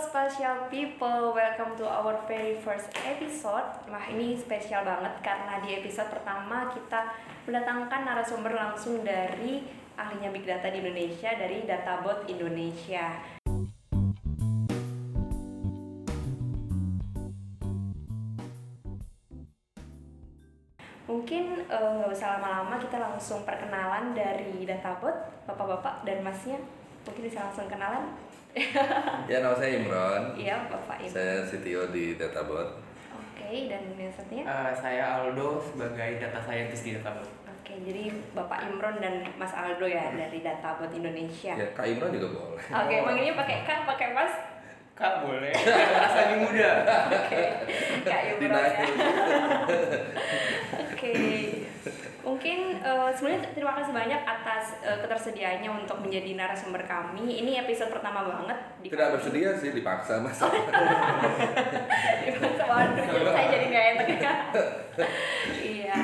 spatial people, welcome to our very first episode. Wah ini spesial banget karena di episode pertama kita mendatangkan narasumber langsung dari ahlinya Big Data di Indonesia dari Databot Indonesia. Mungkin eh, nggak usah lama-lama kita langsung perkenalan dari Databot, bapak-bapak dan masnya. Mungkin bisa langsung kenalan. Ya, nama saya Imron. Iya, bapak ibu. Saya CTO di Databot. Oke, dan yang satunya? Eh, saya Aldo sebagai data scientist di Databot. Oke, jadi Bapak Imron dan Mas Aldo ya dari Databot Indonesia. Ya, Kak Imron juga boleh. Oke, manggilnya pakai Kak, pakai Mas. Kak boleh, rasa lebih muda. Oke, Kak Imron ya. Oke, mungkin eh, sebenarnya terima kasih banyak atas eh, ketersediaannya untuk menjadi narasumber kami. Ini episode pertama banget. Di Tidak bersedia sih, dipaksa mas. Waduh, saya jadi nggak enak ya. iya.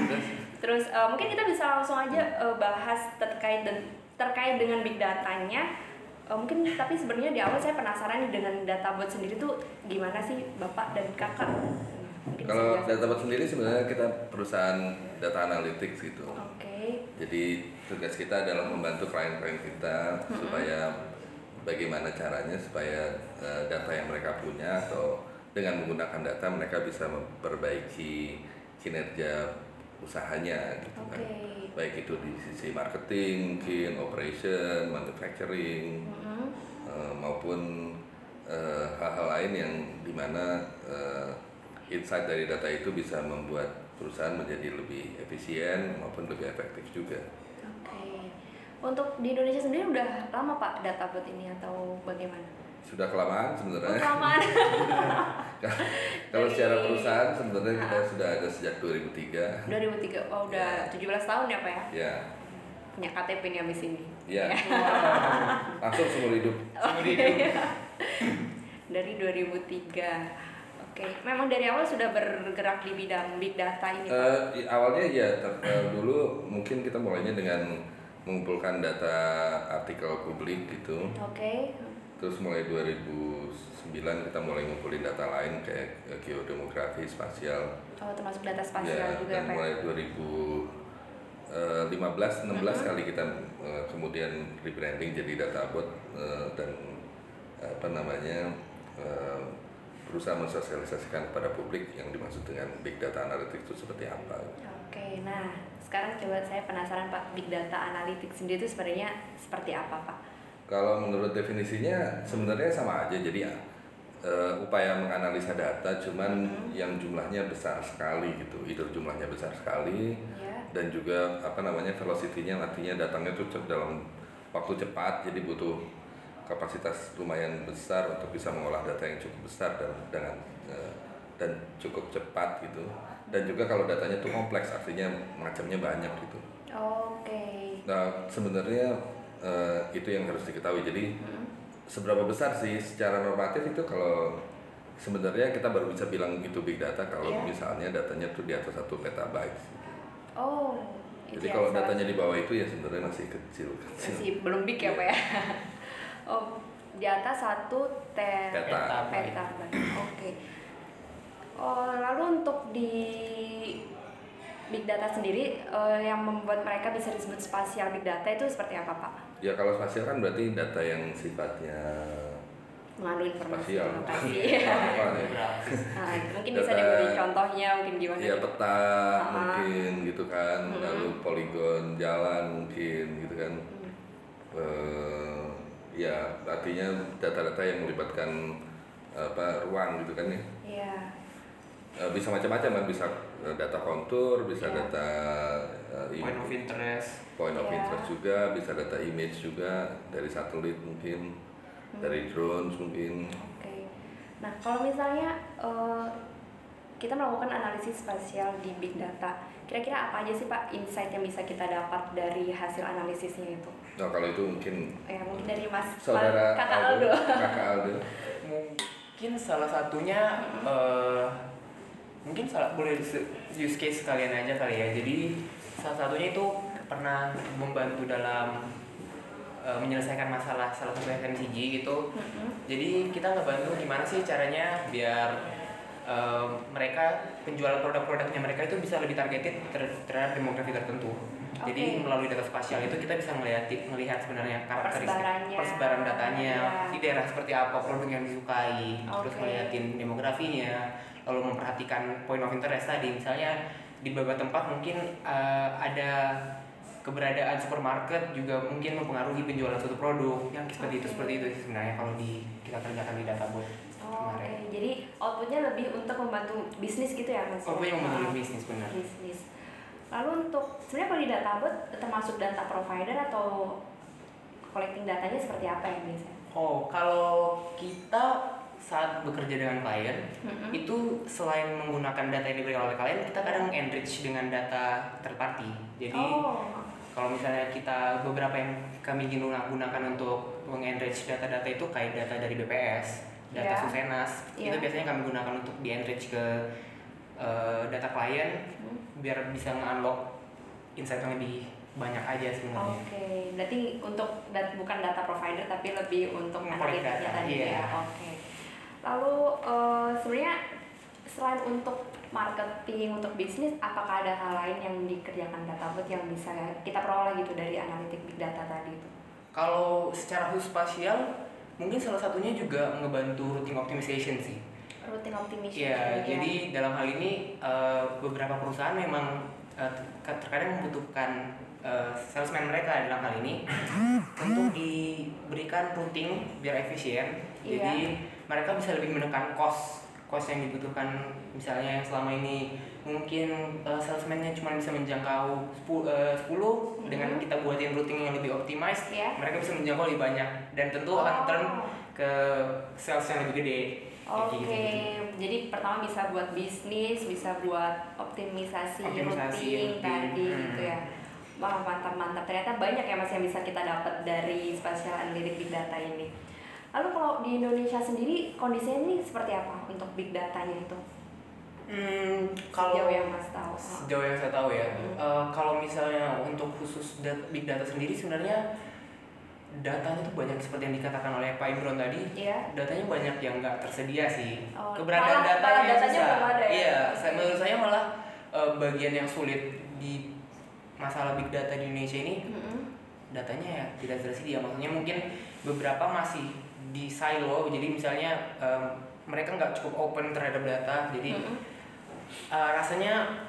Terus eh, mungkin kita bisa langsung aja eh, bahas terkait dan terkait dengan big datanya. Eh, mungkin tapi sebenarnya di awal saya penasaran dengan databot sendiri tuh gimana sih bapak dan kakak? Kalau bisa- Databot sendiri sebenarnya kita perusahaan data analytics gitu. Oke. Jadi tugas kita adalah membantu klien-klien kita supaya bagaimana caranya supaya eh, data yang mereka punya atau dengan menggunakan data mereka bisa memperbaiki kinerja usahanya gitu kan. Oke. Baik itu di sisi marketing, mungkin operation, manufacturing, Mm-mm. eh, maupun eh, hal-hal lain yang di mana eh, insight dari data itu bisa membuat perusahaan menjadi lebih efisien maupun lebih efektif juga. Oke. Untuk di Indonesia sendiri udah lama Pak databot ini atau bagaimana? Sudah kelamaan Oh, sebenarnya. kelamaan. Kalau secara perusahaan sebenarnya kita Ah. sudah ada sejak 2003. 2003. Oh, udah 17 tahun ya Pak ya? Ya, Punya KTP nih abis ini. ya. Langsung seumur hidup. Seumur hidup. Dari 2003. Oke, memang dari awal sudah bergerak di bidang big data ini Pak. Eh, i- awalnya ya ter- eh, dulu mungkin kita mulainya dengan mengumpulkan data artikel publik gitu. Oke. Terus mulai 2009 kita mulai ngumpulin data lain kayak eh, geodemografi, spasial. Oh, termasuk data spasial Ya, juga ya dan Pak. mulai 2015 16 kali kita eh, kemudian rebranding jadi databot eh, dan apa namanya eh, berusaha mensosialisasikan kepada publik yang dimaksud dengan big data analytics itu seperti apa. Oke, nah sekarang coba saya penasaran Pak, big data analytics sendiri itu sebenarnya seperti apa Pak? Kalau menurut definisinya sebenarnya sama aja jadi eh, upaya menganalisa data cuman yang jumlahnya besar sekali gitu. Itu jumlahnya besar sekali Ya. dan juga apa namanya velocity-nya artinya datangnya tuh dalam waktu cepat jadi butuh kapasitas lumayan besar untuk bisa mengolah data yang cukup besar dan dengan eh, dan cukup cepat gitu dan juga kalau datanya tuh kompleks artinya macamnya banyak gitu Oke. nah sebenarnya eh, itu yang harus diketahui jadi Hmm. seberapa besar sih secara normatif itu kalau sebenarnya kita baru bisa bilang itu big data kalau Iya. misalnya datanya tuh di atas satu petabyte Oh. itu jadi kalau datanya di bawah itu ya sebenarnya masih kecil kecil masih belum big ya pak ya oh di atas satu ter Peta. petabyte. oke oh lalu untuk di big data sendiri eh, yang membuat mereka bisa disebut spasial big data itu seperti apa pak ya kalau spasial kan berarti data yang sifatnya mengandung informasi spasial? Grafis. nah, mungkin bisa Data- diberi contohnya mungkin gimana ya peta Ah. mungkin gitu kan Hmm. lalu poligon jalan mungkin gitu kan Hmm. Eh, ya artinya data-data yang melibatkan apa ruang gitu kan ya Iya. Eh, bisa macam-macam kan bisa eh, data kontur bisa Iya. data eh, Point of interest. point of Iya. interest juga bisa data image juga dari satelit mungkin Hmm. dari drones mungkin Oke. Nah, kalau misalnya eh, kita melakukan analisis spasial di big data, kira-kira apa aja sih Pak insight yang bisa kita dapat dari hasil analisisnya itu? nah kalau itu mungkin Ya, mungkin dari Mas saudara Kakak Aldo. kakak Aldo Mungkin salah satunya eh, mungkin salah boleh se- use case kalian aja kali ya. Jadi salah satunya itu pernah membantu dalam uh, menyelesaikan masalah salah satu FMCG gitu. Mm-mm. Jadi kita ngebantu gimana sih caranya biar uh, mereka penjual produk-produknya mereka itu bisa lebih targeted ter- terhadap demografi tertentu. Jadi Oke. melalui data spasial itu kita bisa melihat melihat sebenarnya karakteristik persebaran datanya Ya. di daerah seperti apa produk yang disukai, terus Oke. ngeliatin demografinya, lalu memperhatikan point of interest tadi misalnya di beberapa tempat mungkin uh, ada keberadaan supermarket juga mungkin mempengaruhi penjualan suatu produk yang seperti itu Oke. seperti itu sebenarnya kalau di kita kerjakan di databot Oh, Oke, kemarin. jadi outputnya lebih untuk membantu bisnis gitu ya mas? Oh, yang membantu bisnis benar. Bisnis. Lalu untuk sebenarnya kalau di databot termasuk data provider atau collecting datanya seperti apa ya biasanya? Oh, kalau kita saat bekerja dengan klien Mm-mm. itu selain menggunakan data yang diberikan oleh klien, kita kadang enrich dengan data third party. Jadi oh, kalau misalnya kita beberapa yang kami guna- gunakan untuk mengenrich data-data itu kayak data dari BPS, data Iya. Susenas, Iya. itu biasanya kami gunakan untuk di enrich ke eh, data klien Hmm. biar bisa nge-unlock insight yang lebih banyak aja oke. sebenarnya. Berarti untuk dat- bukan data provider tapi lebih untuk analitiknya data, tadi iya. ya. Oke. Lalu eh, sebenarnya selain untuk marketing untuk bisnis, apakah ada hal lain yang dikerjakan databot yang bisa kita peroleh gitu dari analitik big data tadi itu? Kalau secara khusus spasial, mungkin salah satunya juga ngebantu routing optimization sih. Rutin optimization. Iya, jadi dalam hal ini eh, beberapa perusahaan memang ter- terkadang membutuhkan eh, salesman mereka dalam hal ini untuk diberikan routing biar efisien. Iya. Jadi mereka bisa lebih menekan cost cost yang dibutuhkan misalnya yang selama ini mungkin eh, salesman-nya cuma bisa menjangkau 10, eh, 10 dengan Mhm. kita buatin routing yang lebih optimized Iya. mereka bisa menjangkau lebih banyak dan tentu akan turn ke sales yang lebih gede Oke, gitu. jadi pertama bisa buat bisnis, bisa buat optimisasi, Optimisasi routing routing, tadi hmm. gitu ya. Wah mantap mantap. Ternyata banyak ya mas yang bisa kita dapat dari spatial analytic big data ini. Lalu kalau di Indonesia sendiri kondisinya ini seperti apa untuk big datanya itu? Hmm, kalau Sejauh yang mas tahu. sejauh yang saya tahu ya, Hmm. eh, kalau misalnya untuk khusus dat- big data sendiri sebenarnya datanya tuh banyak seperti yang dikatakan oleh Pak Imron tadi. Iya. Datanya banyak yang nggak tersedia sih. Oh, Keberadaan malah- datanya, malah yang datanya susah. belum ada ya? Iya, saya, menurut saya malah eh, bagian yang sulit di masalah big data di Indonesia ini Mm-mm. datanya ya tidak tersedia maksudnya mungkin beberapa masih di silo jadi misalnya em, mereka nggak cukup open terhadap data jadi Mm-mm. Eh, rasanya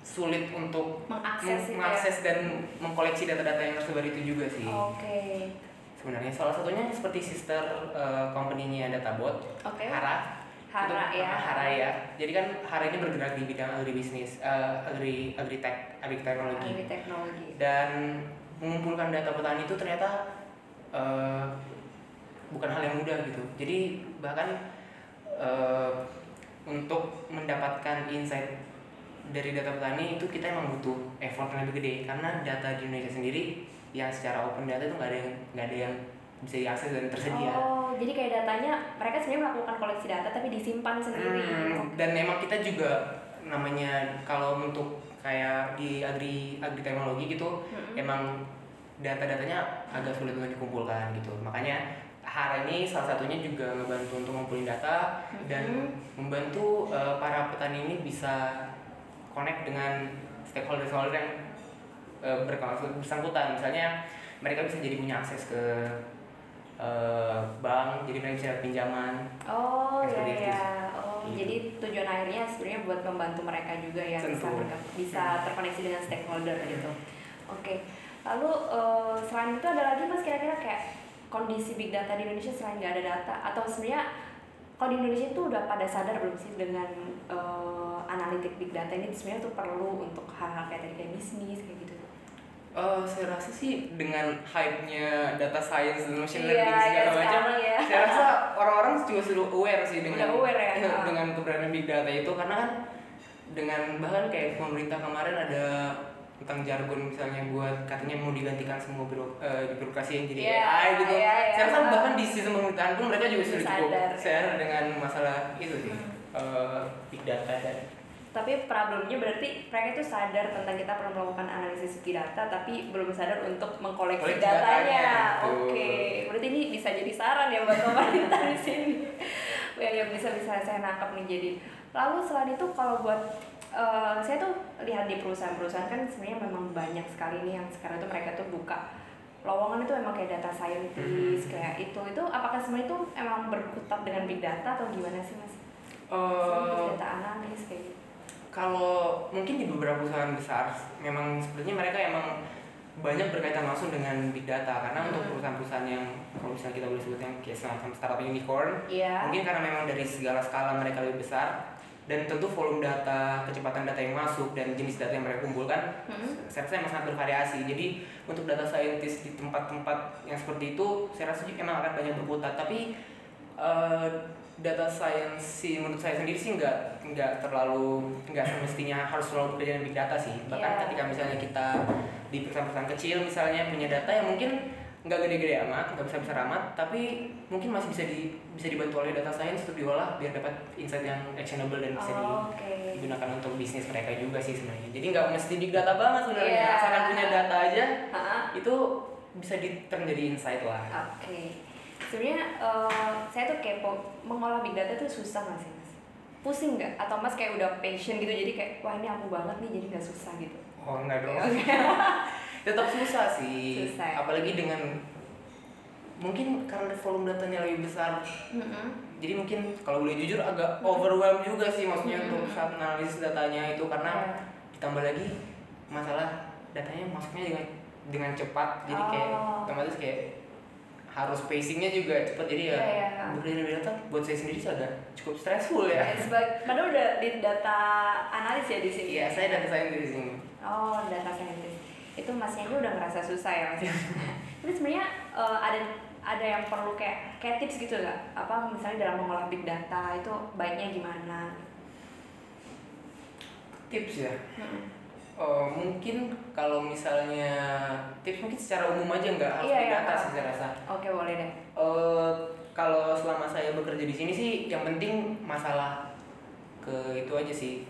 sulit untuk Mengakses ya? mengakses dan mengkoleksi data-data yang tersebar itu juga sih Oke. sebenarnya salah satunya seperti sister eh, company-nya Databot Oke. Hara Hara Itu- ya. Hara ya jadi kan Hara ini bergerak di bidang agribisnis eh, agri agritech agriteknologi Agri teknologi. dan mengumpulkan data petani itu ternyata eh, bukan hal yang mudah gitu jadi bahkan eh, untuk mendapatkan insight dari data petani itu kita emang butuh effort yang lebih gede karena data di Indonesia sendiri yang secara open data itu nggak ada yang nggak ada yang bisa diakses dan tersedia Oh, jadi kayak datanya mereka sebenarnya melakukan koleksi data tapi disimpan sendiri. Hmm, dan memang kita juga namanya kalau untuk kayak di agri agri teknologi gitu Mm-mm. emang data-datanya agak sulit untuk dikumpulkan gitu makanya HAR ini salah satunya juga ngebantu untuk ngumpulin data dan Mm-mm. membantu eh, para petani ini bisa connect dengan stakeholder-stakeholder yang berkaitan bersangkutan misalnya mereka bisa jadi punya akses ke eh, bank jadi mereka bisa pinjaman Oh Yang ya seperti itu ya. sih. Oh Gitu. jadi tujuan akhirnya sebenarnya buat membantu mereka juga ya bisa Tentu. mereka bisa terkoneksi dengan stakeholder gitu. Oke. Lalu eh, selain itu ada lagi mas kira-kira kayak kondisi big data di Indonesia selain nggak ada data atau sebenarnya kalau di Indonesia itu udah pada sadar belum sih dengan eh, analitik big data ini sebenarnya tuh perlu untuk hal-hal kayak tadi kayak bisnis kayak gitu. Eh, saya rasa sih dengan hype-nya data science dan machine Iya, learning iya, segala macam, sekarang ya. saya rasa orang-orang juga sudah aware sih dengan Udah aware ya? dengan keberadaan big data itu karena kan dengan bahkan kayak pemerintah kemarin ada tentang jargon misalnya buat katanya mau digantikan semua biro, eh, birokrasi yang jadi Iya, AI gitu. iya, iya. Saya rasa bahkan di sistem pemerintahan pun mereka juga sudah cukup Sadar. sadar dengan masalah itu sih Hmm. eh, big data dan tapi problemnya berarti mereka itu sadar tentang kita perlu melakukan analisis big data tapi belum sadar untuk mengkoleksi Koleksi datanya. datanya. Oke, berarti ini bisa jadi saran ya buat pemerintah di sini. Ya, yang bisa bisa saya nangkap nih jadi. Lalu selain itu kalau buat eh, saya tuh lihat di perusahaan-perusahaan kan sebenarnya memang banyak sekali nih yang sekarang tuh mereka tuh buka lowongan itu emang kayak data scientist Mhm. kayak itu itu apakah semua itu emang berkutat dengan big data atau gimana sih mas? Eh, data analis kayak gitu. kalau mungkin di beberapa perusahaan besar memang sepertinya mereka emang banyak berkaitan langsung dengan big data karena untuk Hmm. perusahaan-perusahaan yang kalau misalnya kita boleh sebutnya kayak semacam startup unicorn Iya. mungkin karena memang dari segala skala mereka lebih besar dan tentu volume data, kecepatan data yang masuk dan jenis data yang mereka kumpulkan Hmm. saya rasa emang sangat bervariasi. Jadi untuk data scientist di tempat-tempat yang seperti itu saya rasa emang akan banyak berkutat. Tapi eh, data science sih menurut saya sendiri sih nggak nggak terlalu nggak semestinya harus selalu bekerja dengan big data sih. Bahkan Iya. ketika misalnya kita di perusahaan-perusahaan kecil misalnya punya data yang mungkin nggak gede-gede amat, nggak besar-besar amat, tapi mungkin masih bisa di bisa dibantu oleh data science untuk diolah biar dapat insight yang actionable dan bisa Oh, Oke. digunakan untuk bisnis mereka juga sih sebenarnya. Jadi nggak mesti big data banget sebenarnya. Iya. Asalkan punya data aja Ha-ha. itu bisa di turn jadi insight lah. Oke. Sebenarnya eh, saya tuh kepo mengolah big data tuh susah nggak sih mas? Pusing nggak? Atau mas kayak udah passion gitu jadi kayak wah ini aku banget nih jadi nggak susah gitu. Oh enggak dong. Tetap susah sih. Susah? Apalagi dengan mungkin karena volume datanya lebih besar. Mm-mm. Jadi mungkin kalau boleh jujur agak overwhelm juga sih maksudnya Hmm. untuk saat analisis datanya itu karena Iya. ditambah lagi masalah datanya masuknya dengan dengan cepat jadi kayak Oh. otomatis kayak harus pacingnya juga cepat jadi ya Iya, iya. bekerja dengan data buat saya sendiri agak cukup stressful ya Ya, sebagai, padahal udah di data analis ya di sini. iya saya data scientist di sini Oh, data scientist. Itu masnya aja udah ngerasa susah ya mas. Tapi sebenarnya eh, ada ada yang perlu kayak kayak tips gitu nggak? Apa misalnya dalam mengolah big data itu baiknya gimana? tips ya Mm-mm. Eh, mungkin kalau misalnya tips mungkin secara umum aja nggak harus Iya, di iya, data apa? sih saya rasa Oke boleh deh. Eh, kalau selama saya bekerja di sini sih yang penting masalah ke itu aja sih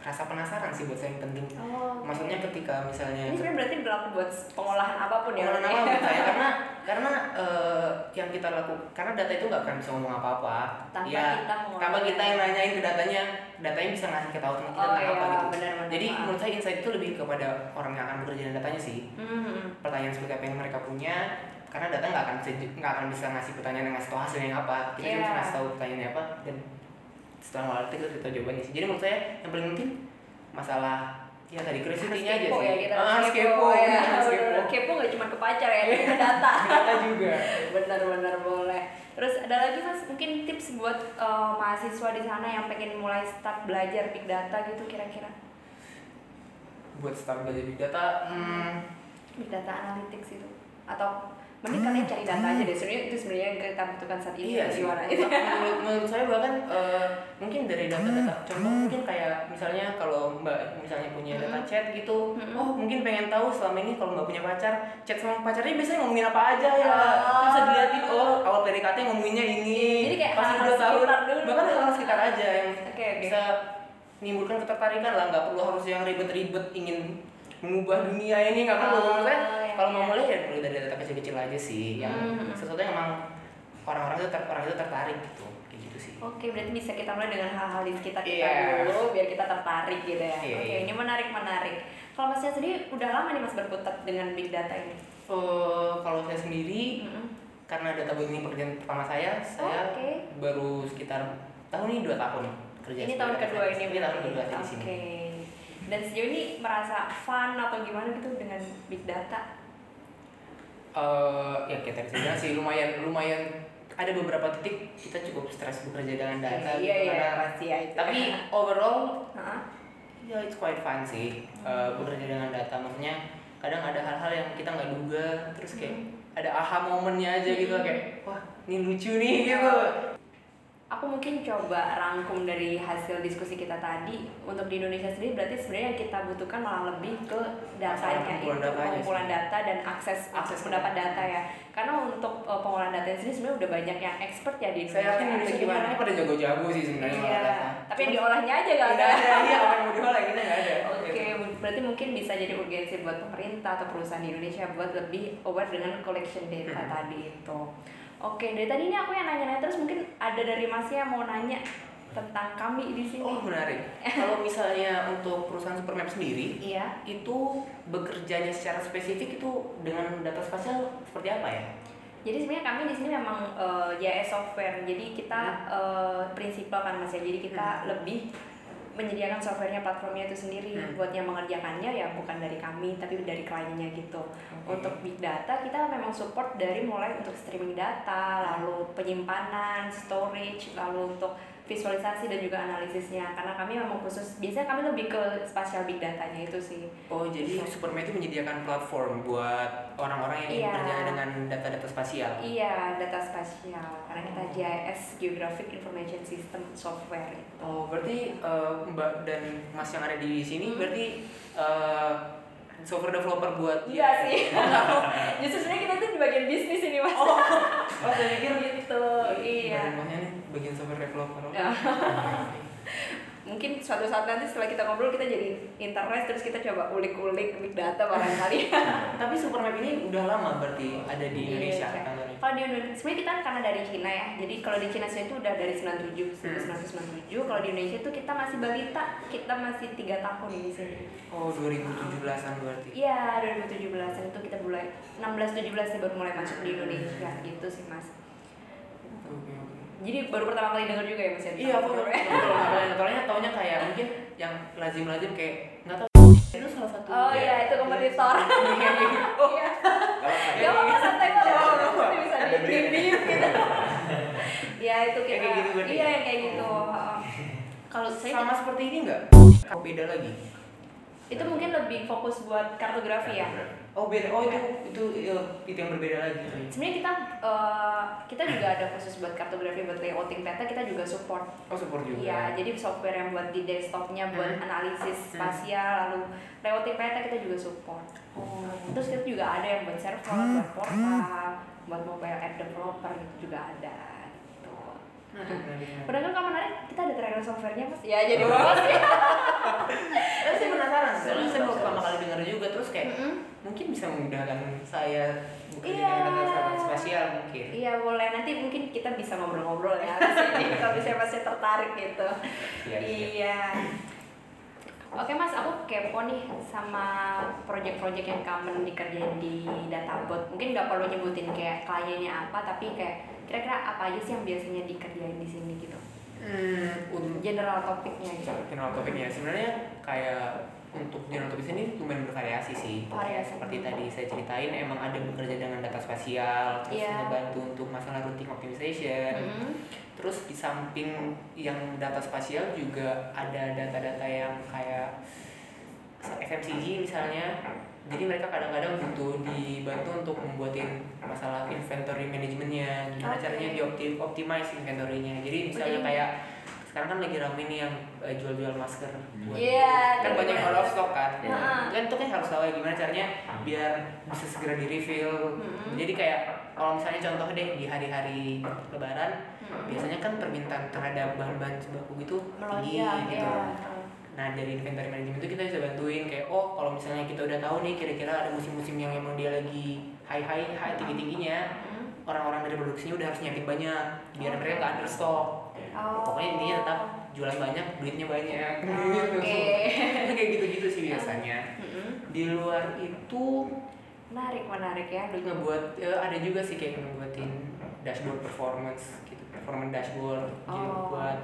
rasa penasaran sih buat saya yang penting Oh, oke. maksudnya ketika misalnya ini sebenarnya berarti berlaku buat pengolahan apa pun ya? Pengolahan berarti? apa menurut saya karena karena eh, yang kita lakukan karena data itu nggak akan bisa ngomong apa-apa Tanpa ya kita mengolah. tanpa kita yang nanyain ke datanya datanya bisa ngasih kita tahu tentang kita Oh, tentang iya, apa gitu benar-benar. jadi Ah. menurut saya insight itu lebih kepada orang yang akan bekerja dengan datanya sih Hmm. pertanyaan seperti apa yang mereka punya karena data nggak akan nggak akan bisa ngasih pertanyaan yang ngasih tahu hasilnya apa kita cuma Iya. ngasih tahu pertanyaannya apa dan setelah ngolah data kita jawabannya sih jadi menurut saya yang paling penting masalah ya tadi curiosity-nya aja Kepo sih ya kita ah, harus kepo ya. harus kepo. Kepo nggak cuma ke pacar ya, ke data. data juga Benar-benar boleh. Terus ada lagi mas mungkin tips buat eh, mahasiswa di sana yang pengen mulai start belajar big data gitu kira-kira buat start belajar big data hmm, big data analytics itu atau mending kalian cari data aja deh. Sebenarnya itu sebenarnya yang kita butuhkan saat ini iya sih. gimana menurut, menurut saya bahkan eh, mungkin dari data-data contoh mungkin kayak misalnya kalau mbak misalnya punya data Hmm. chat gitu Hmm. oh mungkin pengen tahu selama ini kalau mbak punya pacar chat sama pacarnya biasanya ngomongin apa aja ya. Oh. bisa dilihatin oh awal PDKT ngomonginnya ini. Jadi kayak pas hal-hal udah tahun bahkan hal sekitar aja yang Oke, oke. bisa menimbulkan ketertarikan lah. Nggak perlu harus yang ribet-ribet ingin mengubah dunia ini nggak perlu. Oh, iya, kalau mau iya. mulai ya mulai dari data kecil-kecil aja sih yang Hmm. sesuatu yang emang orang-orang itu ter orang itu tertarik gitu kayak gitu sih Oke, berarti bisa kita mulai dengan hal-hal di sekitar kita Iya. dulu biar kita tertarik gitu ya. Iya, Oke, iya. ini menarik menarik. Kalau masnya sendiri udah lama nih mas berkutat dengan big data ini? Eh, kalau saya sendiri Mm-mm. karena data ini pekerjaan pertama saya saya Oke. baru sekitar tahun ini dua tahun kerja Ini tahun kedua ini ini tahun berarti? kedua saya di sini Oke. Dan sejauh ini merasa fun atau gimana gitu dengan big data? Eh, ya kayak tadi saya sih lumayan lumayan ada beberapa titik kita cukup stres bekerja dengan data iya gitu, iya karena- pasti ya itu. tapi overall Hah? ya it's quite fun sih eh, bekerja dengan data maksudnya kadang ada hal-hal yang kita nggak duga terus kayak Hmm. ada aha momennya aja gitu Hmm. kayak wah ini lucu nih gitu aku mungkin coba rangkum dari hasil diskusi kita tadi. Untuk di Indonesia sendiri berarti sebenarnya yang kita butuhkan malah lebih ke datanya itu pengumpulan data dan akses akses mendapat data. ya. Karena untuk uh, pengolahan data sendiri sebenarnya udah banyak yang expert ya di Indonesia. saya yakin Indonesia gimana? pada jago-jago sih sebenarnya Iya, tapi yang diolahnya aja gak nggak ada. iya orang yang mau diolah kita nggak ada. Oke, berarti mungkin bisa jadi urgensi buat pemerintah atau perusahaan di Indonesia buat lebih aware dengan collection data Hmm. tadi itu. Oke, dari tadi ini aku yang nanya-nanya terus mungkin ada dari Masnya yang mau nanya tentang kami di sini. oh menarik kalau misalnya untuk perusahaan Supermap sendiri Iya. itu bekerjanya secara spesifik itu dengan data spasial seperti apa ya Jadi sebenarnya kami di sini memang eh, JS software. Jadi kita eh, prinsipal kan Mas ya. Jadi kita lebih menyediakan softwarenya platformnya itu sendiri Hmm. buat yang mengerjakannya ya bukan dari kami tapi dari kliennya gitu. Untuk big data kita memang support dari mulai untuk streaming data, lalu penyimpanan, storage, lalu untuk visualisasi dan juga analisisnya. Karena kami memang khusus biasanya kami lebih ke spatial big datanya itu sih. Oh jadi Supermap itu menyediakan platform buat orang-orang yang ingin Iya. bekerja dengan data-data spasial. Iya, data spasial. Karena kita GIS Geographic Information System Software itu. Oh berarti eh, Mbak dan Mas yang ada di sini Hmm. berarti eh, software developer buat Iya sih. Justru sebenarnya kita tuh di bagian bisnis ini mas. Oh, oh saya pikir gitu. Iya. Bagian nih bagian software developer. Ya. Mungkin suatu saat nanti setelah kita ngobrol kita jadi internet terus kita coba ulik-ulik big data barangkali. Tapi Supermap ini udah lama berarti ada di Iya, Indonesia iya. kantornya. Kalau di Indonesia, sebenarnya kita kan karena dari Cina ya. Jadi kalau di Cina sendiri itu udah dari 97, Hmm. 1997. Kalau di Indonesia itu kita masih balita, kita masih tiga tahun di sini. Oh 2017an berarti. Iya, 2017 itu kita mulai 16 17 sih baru mulai masuk di Indonesia gitu sih Mas. Jadi baru pertama kali denger juga ya Mas ya? Iya aku nggak software? tahu nggak taunya taunya kayak mungkin yang lazim-lazim kayak nggak tahu itu salah satu. Oh iya, itu kompetitor. Oh Iya. Iya. Ya apa santai kok. Iya, iya, iya. Nanti bisa di gitu. Ya itu kita. Kayak gitu berarti? Iya yang kayak gitu. Heeh. Kalau saya sama seperti ini nggak? Beda lagi? Itu mungkin lebih fokus buat kartografi ya. Oh beda. Oh itu itu itu yang berbeda lagi. Sebenarnya kita eh, kita juga ada khusus buat kartografi buat layouting peta kita juga support. Oh support juga. Iya, jadi software yang buat di desktopnya buat Hmm. analisis Hmm. spasial, lalu layouting peta kita juga support. Terus kita juga ada yang buat server, buat portal, buat mobile app developer itu juga ada. Padahal kan kalau menarik, kita ada trailer softwarenya mas. Ya jadi promosi. Tapi saya penasaran, soalnya saya baru pertama kali dengar juga terus kayak mungkin bisa memudahkan saya bekerja Iya. dengan data spasial mungkin. Iya boleh nanti mungkin kita bisa ngobrol-ngobrol ya sini kalau bisa masih tertarik gitu. Iya, iya. Iya. Oke mas, aku kepo nih sama project-project yang common dikerjain di Databot. Mungkin nggak perlu nyebutin kayak kliennya apa, tapi kayak kira-kira apa aja sih yang biasanya dikerjain di sini gitu. Hmm, General topiknya gitu. general topiknya sebenarnya kayak untuk general topik ini lumayan bervariasi sih. Variasi. Seperti tadi saya ceritain emang ada bekerja dengan data spasial, terus Iya. membantu untuk masalah routing optimization. Mm-mm. Terus di samping yang data spasial juga ada data-data yang kayak FMCG misalnya. Jadi mereka kadang-kadang butuh dibantu untuk membuatin masalah inventory manajemennya, gimana Oke. caranya dioptim optimize inventory-nya. Jadi misalnya Jadi- kayak sekarang kan lagi rame nih yang eh, jual-jual masker. buat- Iya. Kan banyak out of stock kan. Heeh. Kan itu kan harus tahu ya gimana caranya biar bisa segera di refill. Mm-mm. Jadi kayak kalau misalnya contoh deh di hari-hari lebaran Mm-mm. biasanya kan permintaan terhadap bahan-bahan sembako gitu tinggi Melonjak gitu. ya. Nah dari inventory management itu kita bisa bantuin kayak oh kalau misalnya kita udah tahu nih kira-kira ada musim-musim yang emang dia lagi high high high tinggi tingginya Mm. orang-orang dari produksinya udah harus nyiapin banyak biar mereka nggak understock. Oh. Pokoknya intinya tetap jualan banyak duitnya banyak. Oke. kayak gitu-gitu sih biasanya. Mm-mm. Di luar itu Menarik, menarik ya. ngebuat ya ada juga sih kayak ngebuatin dashboard performance gitu performance dashboard jadi Oh. buat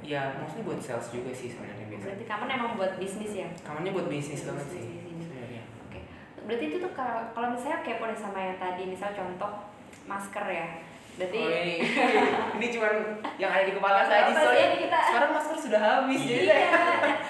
ya mostly buat sales juga sih sebenarnya biasanya Berarti kamu emang buat bisnis ya? kamarnya buat bisnis banget sih sebenarnya Oke. Berarti itu tuh kalau kalau misalnya kepo nih sama yang tadi, misal contoh masker ya. Berarti oh, ini ini cuma yang ada di kepala saya Apa soalnya kita? sekarang masker sudah habis jadi iya,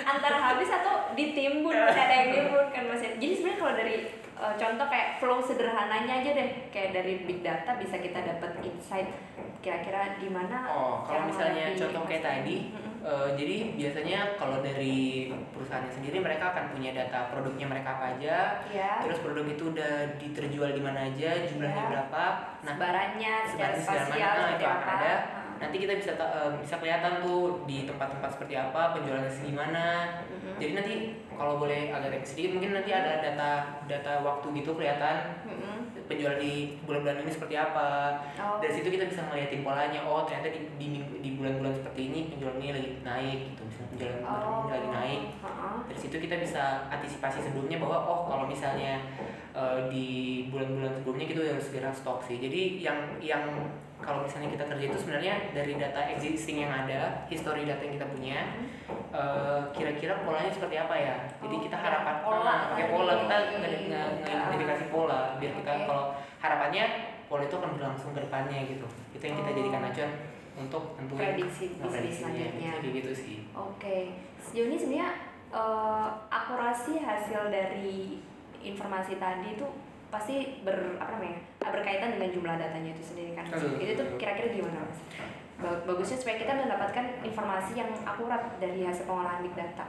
antara habis atau ditimbun masih ada yang timbun kan masih jadi sebenarnya kalau dari uh, contoh kayak flow sederhananya aja deh. Kayak dari big data bisa kita dapat insight kira-kira di mana Oh, kalau misalnya contoh kayak tadi, eh, jadi biasanya kalau dari perusahaannya sendiri mereka akan punya data produknya mereka apa aja, ya terus produk itu udah diterjual di mana aja, jumlahnya Ya. berapa. Nah, sebarannya secara spasial mana, itu akan apa. ada. Nanti kita bisa eh, bisa kelihatan tuh di tempat-tempat seperti apa, penjualannya segimana. Mm-mm. Jadi nanti kalau boleh agak sedikit mungkin nanti ada data data waktu gitu kelihatan Mm-mm. penjualan di bulan-bulan ini seperti apa. Oh. dari situ kita bisa ngeliatin polanya oh ternyata di di, di bulan-bulan seperti ini penjualan ini lagi naik gitu misalnya penjualan Oh. ini lagi naik dari situ kita bisa antisipasi sebelumnya bahwa oh kalau misalnya eh, di bulan-bulan sebelumnya gitu harus segera stok sih jadi yang yang kalau misalnya kita kerja itu sebenarnya dari data existing yang ada history data yang kita punya eh, kira-kira polanya seperti apa ya jadi Oh, kita pakai harapan pola pakai tadi. pola kita nge- nge- ngeidentifikasi pola biar kita Oke. kalau harapannya pola itu akan berlangsung ke depannya gitu itu yang kita Oh. jadikan acuan untuk tentuin prediksi bisnis selanjutnya kayak gitu sih Oke, sejauh ini sebenarnya eh, akurasi hasil dari informasi tadi itu pasti ber apa namanya berkaitan dengan jumlah datanya itu sendiri kan. Betul, Itu tuh kira-kira gimana mas? Ba- Bagusnya supaya kita mendapatkan informasi yang akurat dari hasil pengolahan big data.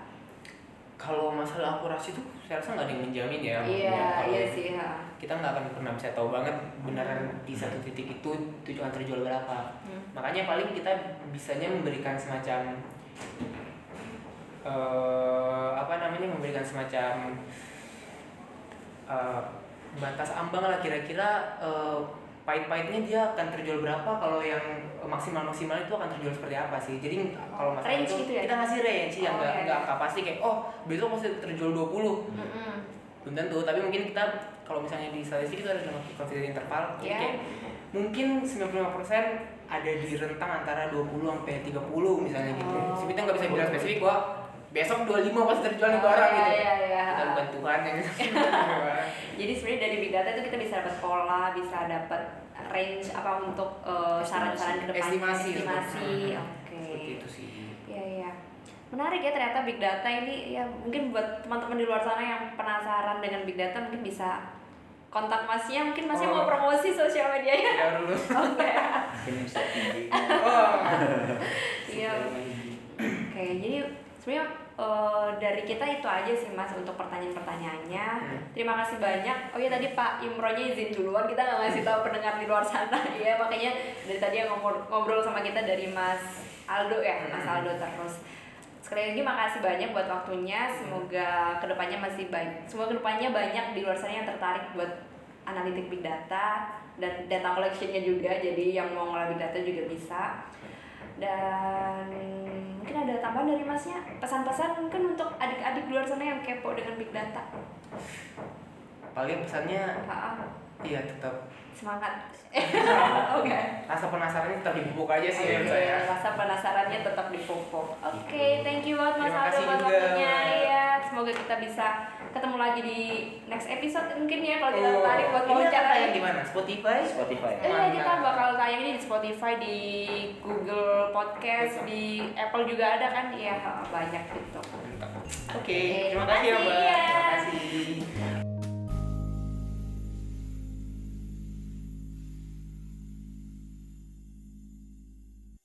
kalau masalah akurasi tuh saya rasa nggak ada yang menjamin ya Iya, Ya, iya sih. ha. kita nggak akan pernah bisa tahu banget beneran di satu titik itu tujuan terjual berapa Hmm. makanya paling kita bisanya memberikan semacam eh apa namanya memberikan semacam eh, batas ambang lah kira-kira eh, pahit-pahitnya dia akan terjual berapa kalau yang maksimal maksimal itu akan terjual seperti apa sih jadi kalau masalah Range itu gitu ya? kita ngasih range yang Oh, nggak iya, nggak iya. pasti kayak oh besok pasti terjual 20 Mm-mm. belum tentu tapi mungkin kita kalau misalnya di statistik itu ada dalam confidence interval Iya. kayak mungkin 95% ada di rentang antara 20 sampai 30 misalnya gitu. Oh. Kita nggak bisa bilang spesifik bahwa besok 25 pasti terjual nih Oh, barang iya, gitu. iya, iya. Kita bukan Tuhan yang Jadi sebenarnya dari big data itu kita bisa dapat pola, bisa dapat range apa untuk eh, saran-saran ke depan Estimasi. estimasi. Oke. Seperti itu sih. Iya iya. Menarik ya ternyata big data ini ya mungkin buat teman-teman di luar sana yang penasaran dengan big data mungkin bisa kontak masnya mungkin masnya Oh. mau promosi sosial medianya. Ya dulu. Oke. mungkin bisa tinggi Oh. Iya. Oke, jadi sebenarnya eh, dari kita itu aja sih Mas untuk pertanyaan-pertanyaannya. Hmm. Terima kasih banyak. Oh iya tadi Pak Imronya izin duluan kita nggak ngasih tahu pendengar di luar sana ya makanya dari tadi yang ngobrol, ngobrol sama kita dari Mas Aldo ya Mas Hmm. Aldo terus. Sekali lagi makasih banyak buat waktunya. Semoga ke depannya masih baik. Semoga ke depannya banyak di luar sana yang tertarik buat analitik big data dan data collectionnya juga. Jadi yang mau ngolah big data juga bisa. Dan tambahan dari masnya pesan-pesan mungkin untuk adik-adik di luar sana yang kepo dengan big data. Paling pesannya iya tetap semangat. Oke. rasa penasarannya tetap dipupuk aja sih menurut Oke, saya. rasa penasarannya tetap dipupuk. Oke, thank you banget Mas Aldo buat waktunya. Iya, semoga kita bisa ketemu lagi di next episode mungkin ya kalau kita tertarik buat Oh, ini akan wawancara. tayang di mana? Spotify? Spotify Eh, Mantap. kita bakal tayang ini di Spotify, di Google Podcast, di Apple juga ada kan? Iya, banyak gitu. Oke, terima kasih ya, Mbak. Iya, Terima kasih.